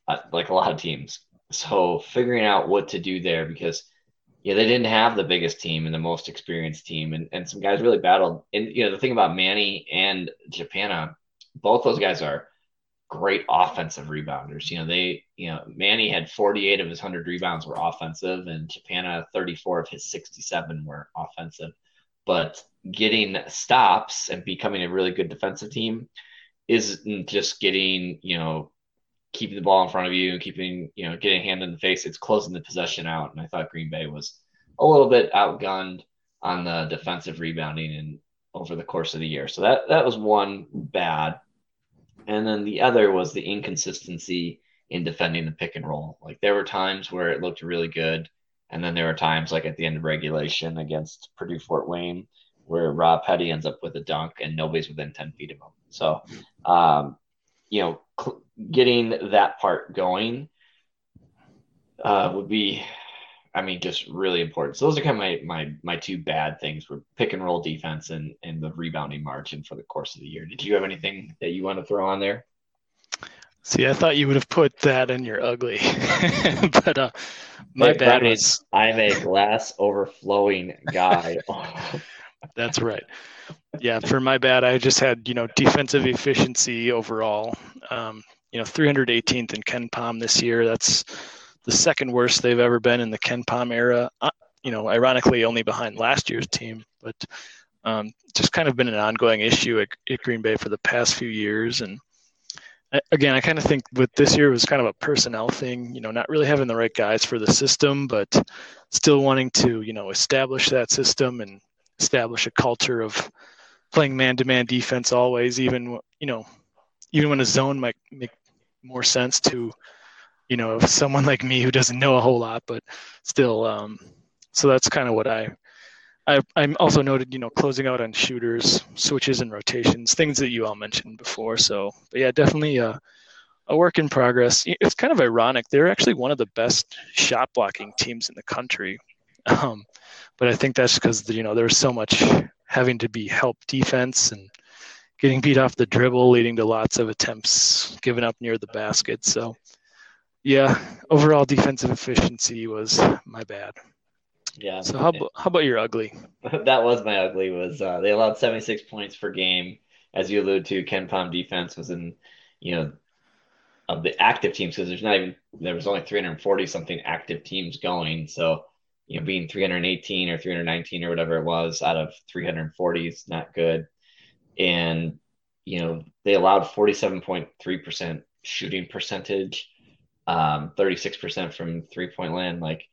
[SPEAKER 3] uh, like a lot of teams. So figuring out what to do there because yeah, they didn't have the biggest team and the most experienced team, and, and some guys really battled. And you know, the thing about Manny and Japannah, both those guys are great offensive rebounders. You know, they, you know, Manny had 48 of his 100 rebounds were offensive, and Japannah 34 of his 67 were offensive. But getting stops and becoming a really good defensive team isn't just getting, you know, keeping the ball in front of you and keeping, you know, getting a hand in the face. It's closing the possession out. And I thought Green Bay was a little bit outgunned on the defensive rebounding and over the course of the year. So that that was one bad. And then the other was the inconsistency in defending the pick and roll. Like there were times where it looked really good, and then there were times like at the end of regulation against Purdue Fort Wayne where Rob Petty ends up with a dunk and nobody's within 10 feet of him. So, um, you know, cl- getting that part going uh, would be I mean, just really important. So those are kind of my my my two bad things were pick and roll defense and and the rebounding margin for the course of the year. Did you have anything that you want to throw on there?
[SPEAKER 2] See, I thought you would have put that in your ugly, but uh, my hey, bad was
[SPEAKER 3] I'm a glass overflowing guy.
[SPEAKER 2] That's right. Yeah, for my bad, I just had you know defensive efficiency overall. Um, you know, 318th in KenPom this year. That's the second worst they've ever been in the KenPom era. Uh, you know, ironically, only behind last year's team, but um, just kind of been an ongoing issue at, at, Green Bay for the past few years. And again, I kind of think with this year was kind of a personnel thing. You know, not really having the right guys for the system, but still wanting to you know establish that system and establish a culture of playing man-to-man defense always, even you know, even when a zone might make more sense to you know someone like me who doesn't know a whole lot but still um, so that's kind of what I, I i'm also noted you know closing out on shooters switches and rotations things that you all mentioned before so but yeah definitely a, a work in progress. It's kind of ironic they're actually one of the best shot blocking teams in the country um, but i think that's because you know there's so much having to be help defense and getting beat off the dribble leading to lots of attempts given up near the basket so yeah, overall defensive efficiency was my bad.
[SPEAKER 3] Yeah.
[SPEAKER 2] So how about, how about your ugly?
[SPEAKER 3] that was my ugly. Was uh, they allowed 76 points per game, as you alluded to. KenPom defense was in, you know, of the active teams because there's not even there was only 340 something active teams going. So you know, being 318 or 319 or whatever it was out of 340 is not good. And you know, they allowed 47.3 percent shooting percentage um, 36% from three point land. Like,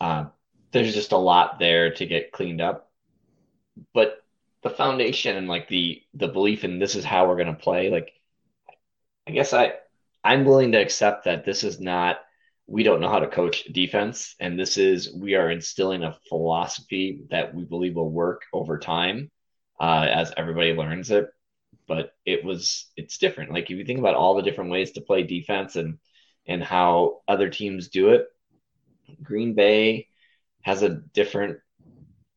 [SPEAKER 3] uh, there's just a lot there to get cleaned up. But the foundation and like the the belief in this is how we're gonna play, like, I guess I I'm willing to accept that this is not we don't know how to coach defense, and this is we are instilling a philosophy that we believe will work over time uh, as everybody learns it. But it was it's different. Like if you think about all the different ways to play defense and and how other teams do it. Green Bay has a different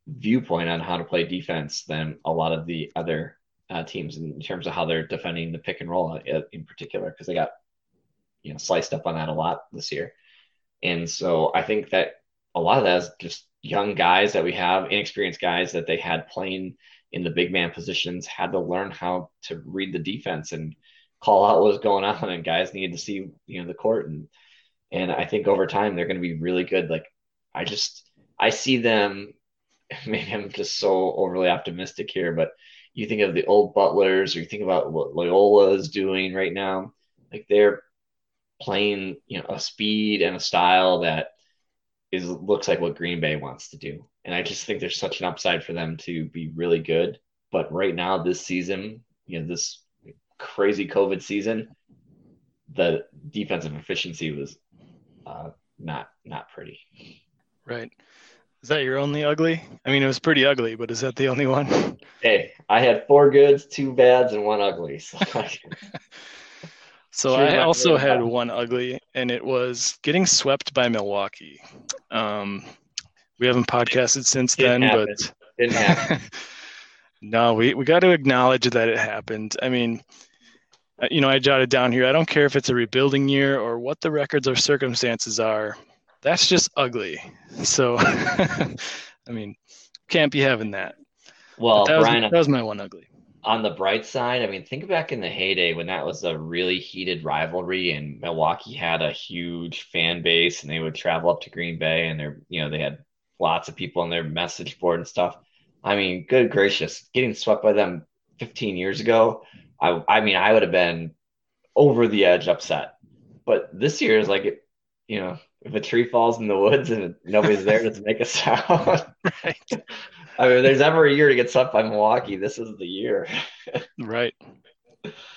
[SPEAKER 3] viewpoint on how to play defense than a lot of the other uh, teams in terms of how they're defending the pick and roll uh, in particular because they got you know sliced up on that a lot this year. And so I think that a lot of that is just young guys that we have, inexperienced guys that they had playing in the big man positions had to learn how to read the defense and call out what was going on and guys needed to see you know the court and and I think over time they're going to be really good. Like I just I see them. Maybe I'm just so overly optimistic here, but you think of the old Butlers, or you think about what Loyola is doing right now. Like they're playing, you know, a speed and a style that is looks like what Green Bay wants to do. And I just think there's such an upside for them to be really good. But right now, this season, you know, this crazy COVID season, the defensive efficiency was uh, not not pretty.
[SPEAKER 2] Right. Is that your only ugly? I mean, it was pretty ugly, but is that the only one?
[SPEAKER 3] Hey, I had four goods, two bads, and one ugly. So,
[SPEAKER 2] so I also had one ugly, and it was getting swept by Milwaukee. Um, we haven't podcasted since then, but
[SPEAKER 3] didn't
[SPEAKER 2] no, we we got to acknowledge that it happened. I mean, uh, you know, I jotted down here. I don't care if it's a rebuilding year or what the records or circumstances are. That's just ugly. So, I mean, can't be having that.
[SPEAKER 3] Well,
[SPEAKER 2] that was, that was my one ugly.
[SPEAKER 3] On the bright side, I mean, think back in the heyday when that was a really heated rivalry and Milwaukee had a huge fan base and they would travel up to Green Bay and they're, you know, they had lots of people on their message board and stuff. I mean, good gracious, getting swept by them 15 years ago, I, I mean, I would have been over the edge upset. But this year is like, you know, if a tree falls in the woods and nobody's there to make a sound. right. I mean, there's ever a year to get swept by Milwaukee. This is the year.
[SPEAKER 2] right.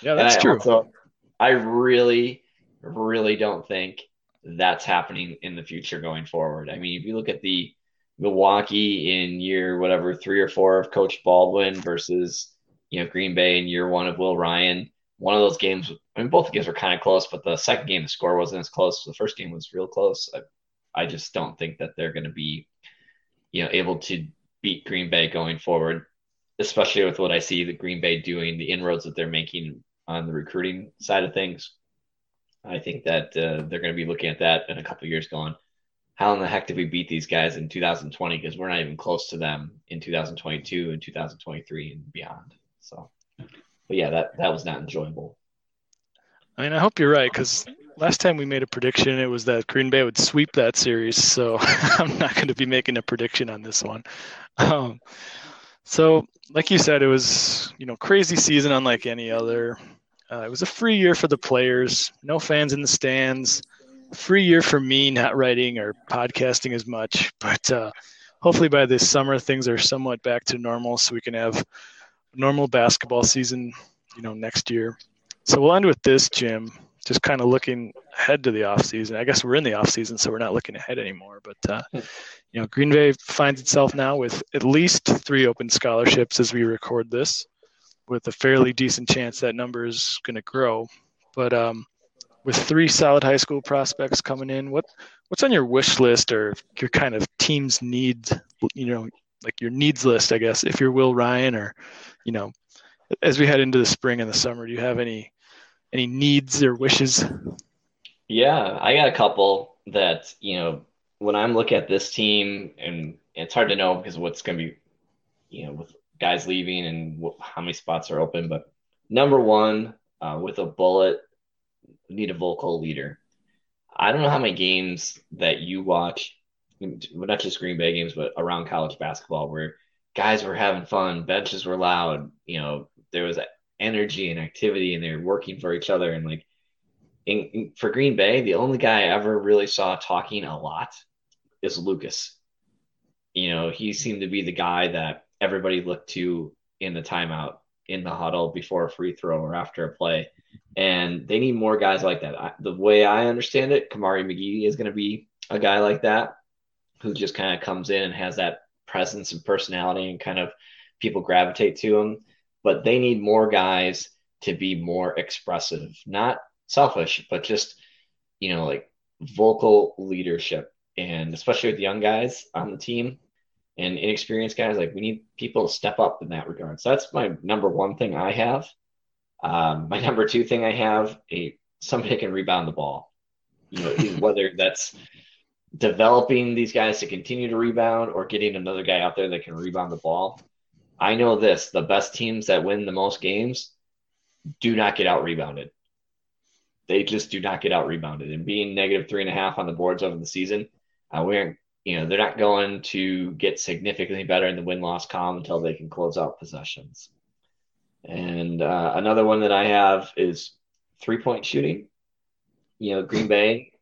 [SPEAKER 2] Yeah, that's I true. Also,
[SPEAKER 3] I really, really don't think that's happening in the future going forward. I mean, if you look at the Milwaukee in year whatever three or four of Coach Baldwin versus you know Green Bay in year one of Will Ryan, one of those games. I mean, both of games were kind of close, but the second game the score wasn't as close. The first game was real close. I, I just don't think that they're going to be, you know, able to beat Green Bay going forward, especially with what I see the Green Bay doing, the inroads that they're making on the recruiting side of things. I think that uh, they're going to be looking at that in a couple of years, going, how in the heck did we beat these guys in 2020? Because we're not even close to them in 2022 and 2023 and beyond. So, but yeah, that that was not enjoyable.
[SPEAKER 2] I mean, I hope you're right because last time we made a prediction, it was that Green Bay would sweep that series. So I'm not going to be making a prediction on this one. Um, so, like you said, it was you know crazy season unlike any other. Uh, it was a free year for the players, no fans in the stands. Free year for me, not writing or podcasting as much. But uh, hopefully by this summer, things are somewhat back to normal, so we can have normal basketball season, you know, next year. So we'll end with this, Jim just kind of looking ahead to the off season. I guess we're in the off season, so we're not looking ahead anymore. But uh, hmm. you know, Green Bay finds itself now with at least three open scholarships as we record this, with a fairly decent chance that number is going to grow. But um, with three solid high school prospects coming in, what what's on your wish list or your kind of team's needs? You know, like your needs list, I guess. If you're Will Ryan, or you know, as we head into the spring and the summer, do you have any any needs or wishes?
[SPEAKER 3] Yeah, I got a couple that, you know, when I'm looking at this team, and it's hard to know because what's going to be, you know, with guys leaving and how many spots are open. But number one, uh, with a bullet, need a vocal leader. I don't know how many games that you watch, not just Green Bay games, but around college basketball, where guys were having fun, benches were loud, you know, there was energy and activity and they're working for each other and like in, in, for Green Bay, the only guy I ever really saw talking a lot is Lucas. You know, he seemed to be the guy that everybody looked to in the timeout, in the huddle before a free throw or after a play. And they need more guys like that. I, the way I understand it, Kamari McGee is going to be a guy like that who just kind of comes in and has that presence and personality and kind of people gravitate to him but they need more guys to be more expressive, not selfish, but just, you know, like vocal leadership. And especially with young guys on the team and inexperienced guys, like we need people to step up in that regard. So that's my number one thing I have. Um, my number two thing I have a somebody can rebound the ball. You know, whether that's developing these guys to continue to rebound or getting another guy out there that can rebound the ball. I know this the best teams that win the most games do not get out rebounded. They just do not get out rebounded. And being negative three and a half on the boards over the season, uh, we're, you know, they're not going to get significantly better in the win loss column until they can close out possessions. And uh, another one that I have is three point shooting. You know, Green Bay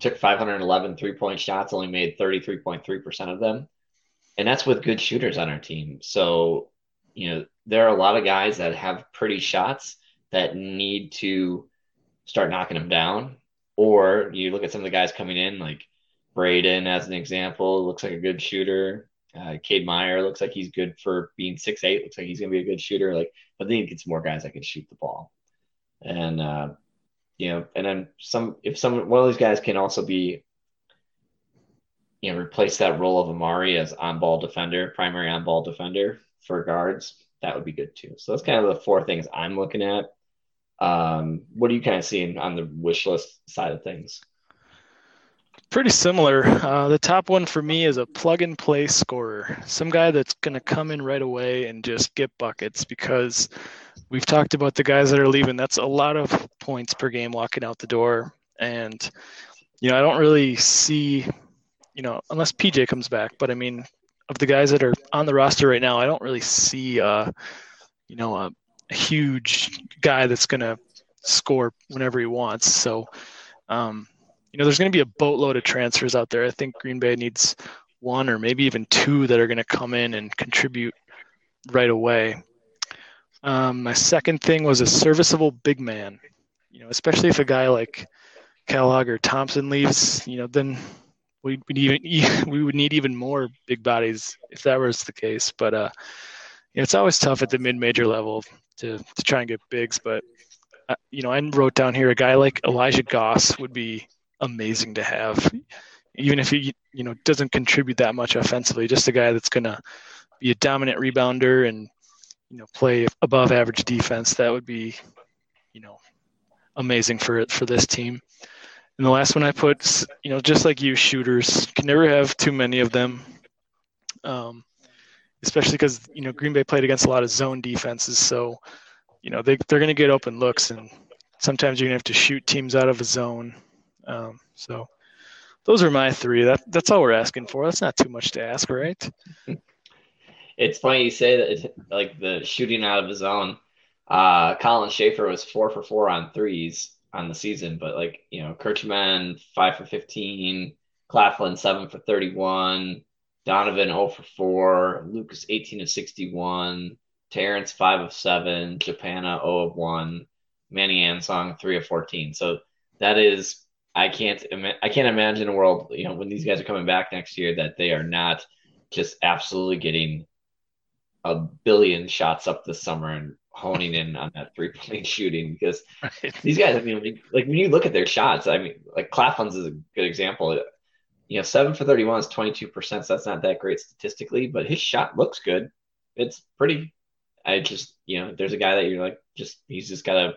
[SPEAKER 3] took 511 three point shots, only made 33.3% of them and that's with good shooters on our team. So, you know, there are a lot of guys that have pretty shots that need to start knocking them down. Or you look at some of the guys coming in, like Braden as an example, looks like a good shooter. Uh, Cade Meyer looks like he's good for being six eight. Looks like he's gonna be a good shooter. Like, but need to get some more guys that can shoot the ball. And uh, you know, and then some if some one of these guys can also be you know, replace that role of Amari as on ball defender, primary on ball defender for guards, that would be good too. So that's kind of the four things I'm looking at. Um, what are you kind of seeing on the wish list side of things?
[SPEAKER 2] pretty similar. Uh, the top one for me is a plug and play scorer, some guy that's going to come in right away and just get buckets because we've talked about the guys that are leaving. That's a lot of points per game walking out the door. And, you know, I don't really see, you know, unless PJ comes back, but I mean, of the guys that are on the roster right now, I don't really see, uh, you know, a, a huge guy that's going to score whenever he wants. So, um, you know, there's going to be a boatload of transfers out there. I think Green Bay needs one or maybe even two that are going to come in and contribute right away. Um, my second thing was a serviceable big man. You know, especially if a guy like Kellogg or Thompson leaves, you know, then we would even we would need even more big bodies if that was the case. But uh, you know, it's always tough at the mid-major level to to try and get bigs. But uh, you know, I wrote down here a guy like Elijah Goss would be amazing to have, even if he you know doesn't contribute that much offensively. Just a guy that's gonna be a dominant rebounder and you know play above average defense. That would be you know amazing for for this team. And the last one I put, you know, just like you, shooters can never have too many of them. Um, especially because you know Green Bay played against a lot of zone defenses, so you know they they're going to get open looks, and sometimes you're going to have to shoot teams out of a zone. Um, so those are my three. That that's all we're asking for. That's not too much to ask, right?
[SPEAKER 3] It's funny you say that, like the shooting out of the zone. Uh, Colin Schaefer was four for four on threes on the season, but like you know, Kirchman five for fifteen, Claflin seven for thirty-one, Donovan 0 for four, Lucas eighteen of sixty-one, Terrence five of seven, Japannah 0 of one, Manny Ansong three of fourteen. So that is I can't I can't imagine a world you know when these guys are coming back next year that they are not just absolutely getting a billion shots up this summer and honing in on that three point shooting because right. these guys I mean like when you look at their shots I mean like Claflin's is a good example you know seven for thirty one is twenty two percent so that's not that great statistically but his shot looks good it's pretty I just you know there's a guy that you're like just he's just got to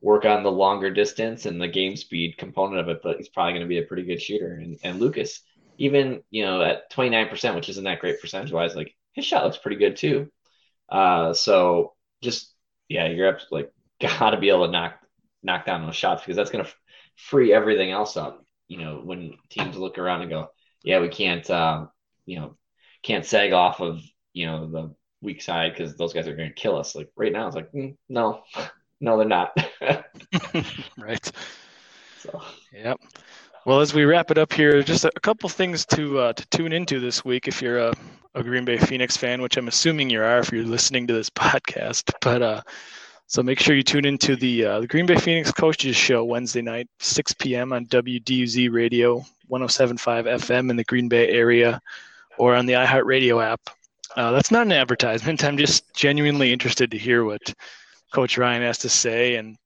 [SPEAKER 3] work on the longer distance and the game speed component of it, but he's probably going to be a pretty good shooter. And, and Lucas, even you know at 29%, which isn't that great percentage wise, like his shot looks pretty good too. Uh, so just yeah, you're up like got to be able to knock knock down those shots because that's going to f- free everything else up. You know, when teams look around and go, yeah, we can't, um, you know, can't sag off of you know the weak side because those guys are going to kill us. Like right now, it's like mm, no, no, they're not.
[SPEAKER 2] right. So. Yep. Well, as we wrap it up here, just a, couple things to uh, to tune into this week if you're a, a, Green Bay Phoenix fan, which I'm assuming you are if you're listening to this podcast. But uh, so make sure you tune into the uh, the Green Bay Phoenix Coaches Show Wednesday night, 6 p.m. on WDUZ Radio, 107.5 FM in the Green Bay area, or on the iHeartRadio app. Uh, that's not an advertisement. I'm just genuinely interested to hear what Coach Ryan has to say. And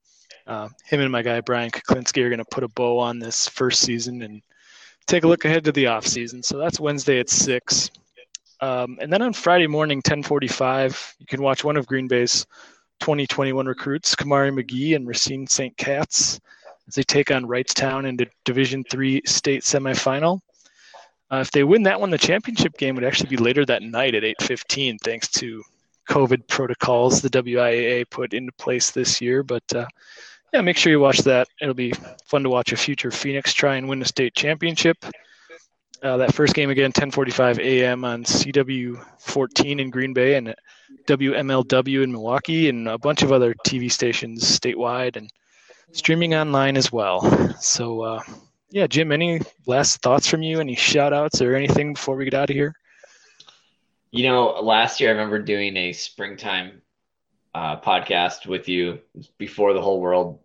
[SPEAKER 2] uh, him and my guy Brian Kuklinski are going to put a bow on this first season and take a look ahead to the off season. So that's Wednesday at six. Um, and then on Friday morning, 10:45, you can watch one of Green Bay's 2021 recruits, Kamari McGee and Racine St. Cat's, as they take on Wrightstown in the Division Three state semifinal. Uh, if they win that one, the championship game would actually be later that night at 8:15, thanks to COVID protocols the WIAA put into place this year. But uh, yeah, make sure you watch that. It'll be fun to watch a future Phoenix try and win the state championship. Uh, that first game again, 10:45 a.m. on CW 14 in Green Bay and WMLW in Milwaukee, and a bunch of other TV stations statewide and streaming online as well. So, uh, yeah, Jim, any last thoughts from you? Any shout outs or anything before we get out of here?
[SPEAKER 3] You know, last year I remember doing a springtime uh, podcast with you before the whole world,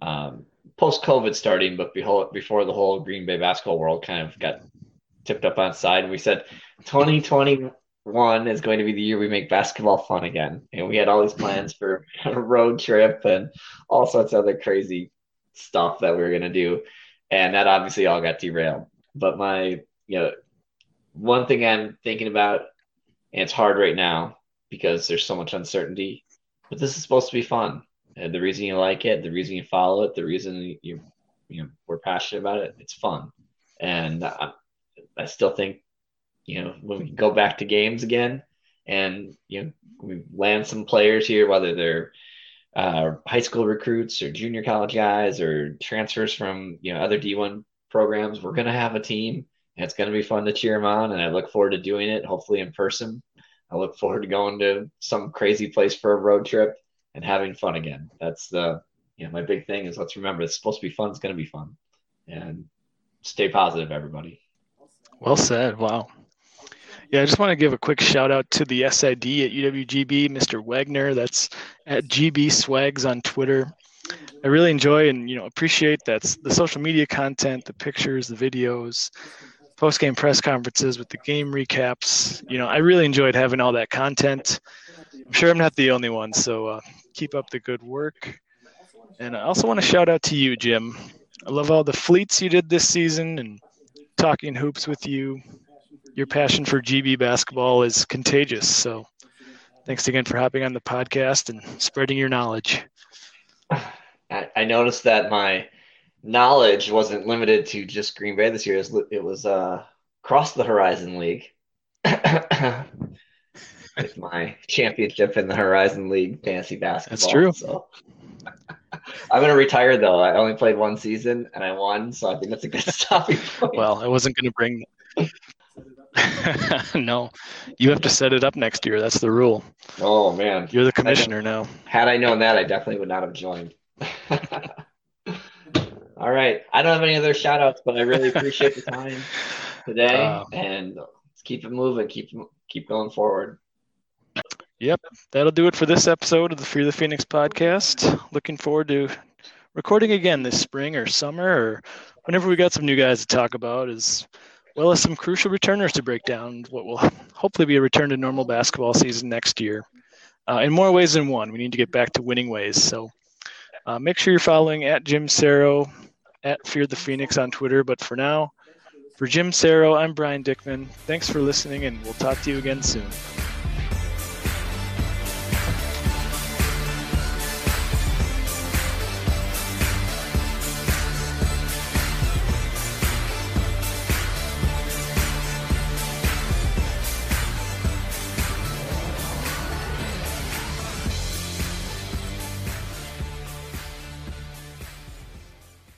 [SPEAKER 3] um, post COVID starting, but before, the whole Green Bay basketball world kind of got tipped up on side. And we said 2021 is going to be the year we make basketball fun again. And we had all these plans for a road trip and all sorts of other crazy stuff that we were going to do. And that obviously all got derailed. But my, you know, one thing I'm thinking about and it's hard right now because there's so much uncertainty. But this is supposed to be fun. And the reason you like it, the reason you follow it, the reason you you know we're passionate about it, it's fun. And I, I still think, you know, when we go back to games again, and you know, we land some players here, whether they're uh, high school recruits or junior college guys or transfers from you know other D1 programs, we're gonna have a team, and it's gonna be fun to cheer them on. And I look forward to doing it, hopefully in person. I look forward to going to some crazy place for a road trip and having fun again. That's the you know my big thing is let's remember it's supposed to be fun. It's going to be fun, and stay positive, everybody.
[SPEAKER 2] Well said. Wow. Yeah, I just want to give a quick shout out to the SID at UWGB, Mr. Wagner. That's at GB Swags on Twitter. I really enjoy and you know appreciate that's the social media content, the pictures, the videos, post game press conferences with the game recaps. You know, I really enjoyed having all that content. I'm sure I'm not the only one, so uh, keep up the good work. And I also want to shout out to you, Jim. I love all the fleets you did this season and talking hoops with you. Your passion for GB basketball is contagious. So thanks again for hopping on the podcast and spreading your knowledge.
[SPEAKER 3] I, I noticed that my knowledge wasn't limited to just Green Bay this year. It was, it was uh, Cross the Horizon League with my championship in the Horizon League fantasy basketball.
[SPEAKER 2] That's true.
[SPEAKER 3] So I'm going to retire though. I only played one season and I won, so I think that's a good stopping point.
[SPEAKER 2] Well, I wasn't going to bring. no, you have to set it up next year. That's the rule.
[SPEAKER 3] Oh man,
[SPEAKER 2] you're the commissioner now.
[SPEAKER 3] Had I known that, I definitely would not have joined. All right. I don't have any other shout outs, but I really appreciate the time today uh, and let's keep it moving, keep keep going forward.
[SPEAKER 2] Yep, that'll do it for this episode of the Fear the Phoenix podcast. Looking forward to recording again this spring or summer or whenever we got some new guys to talk about as well as some crucial returners to break down what will hopefully be a return to normal basketball season next year. Uh, in more ways than one, we need to get back to winning ways. So uh, make sure you're following at Jim Sarro at Fear the Phoenix on Twitter. But for now, for Jim Sarro, I'm Brian Dickman. Thanks for listening, and we'll talk to you again soon.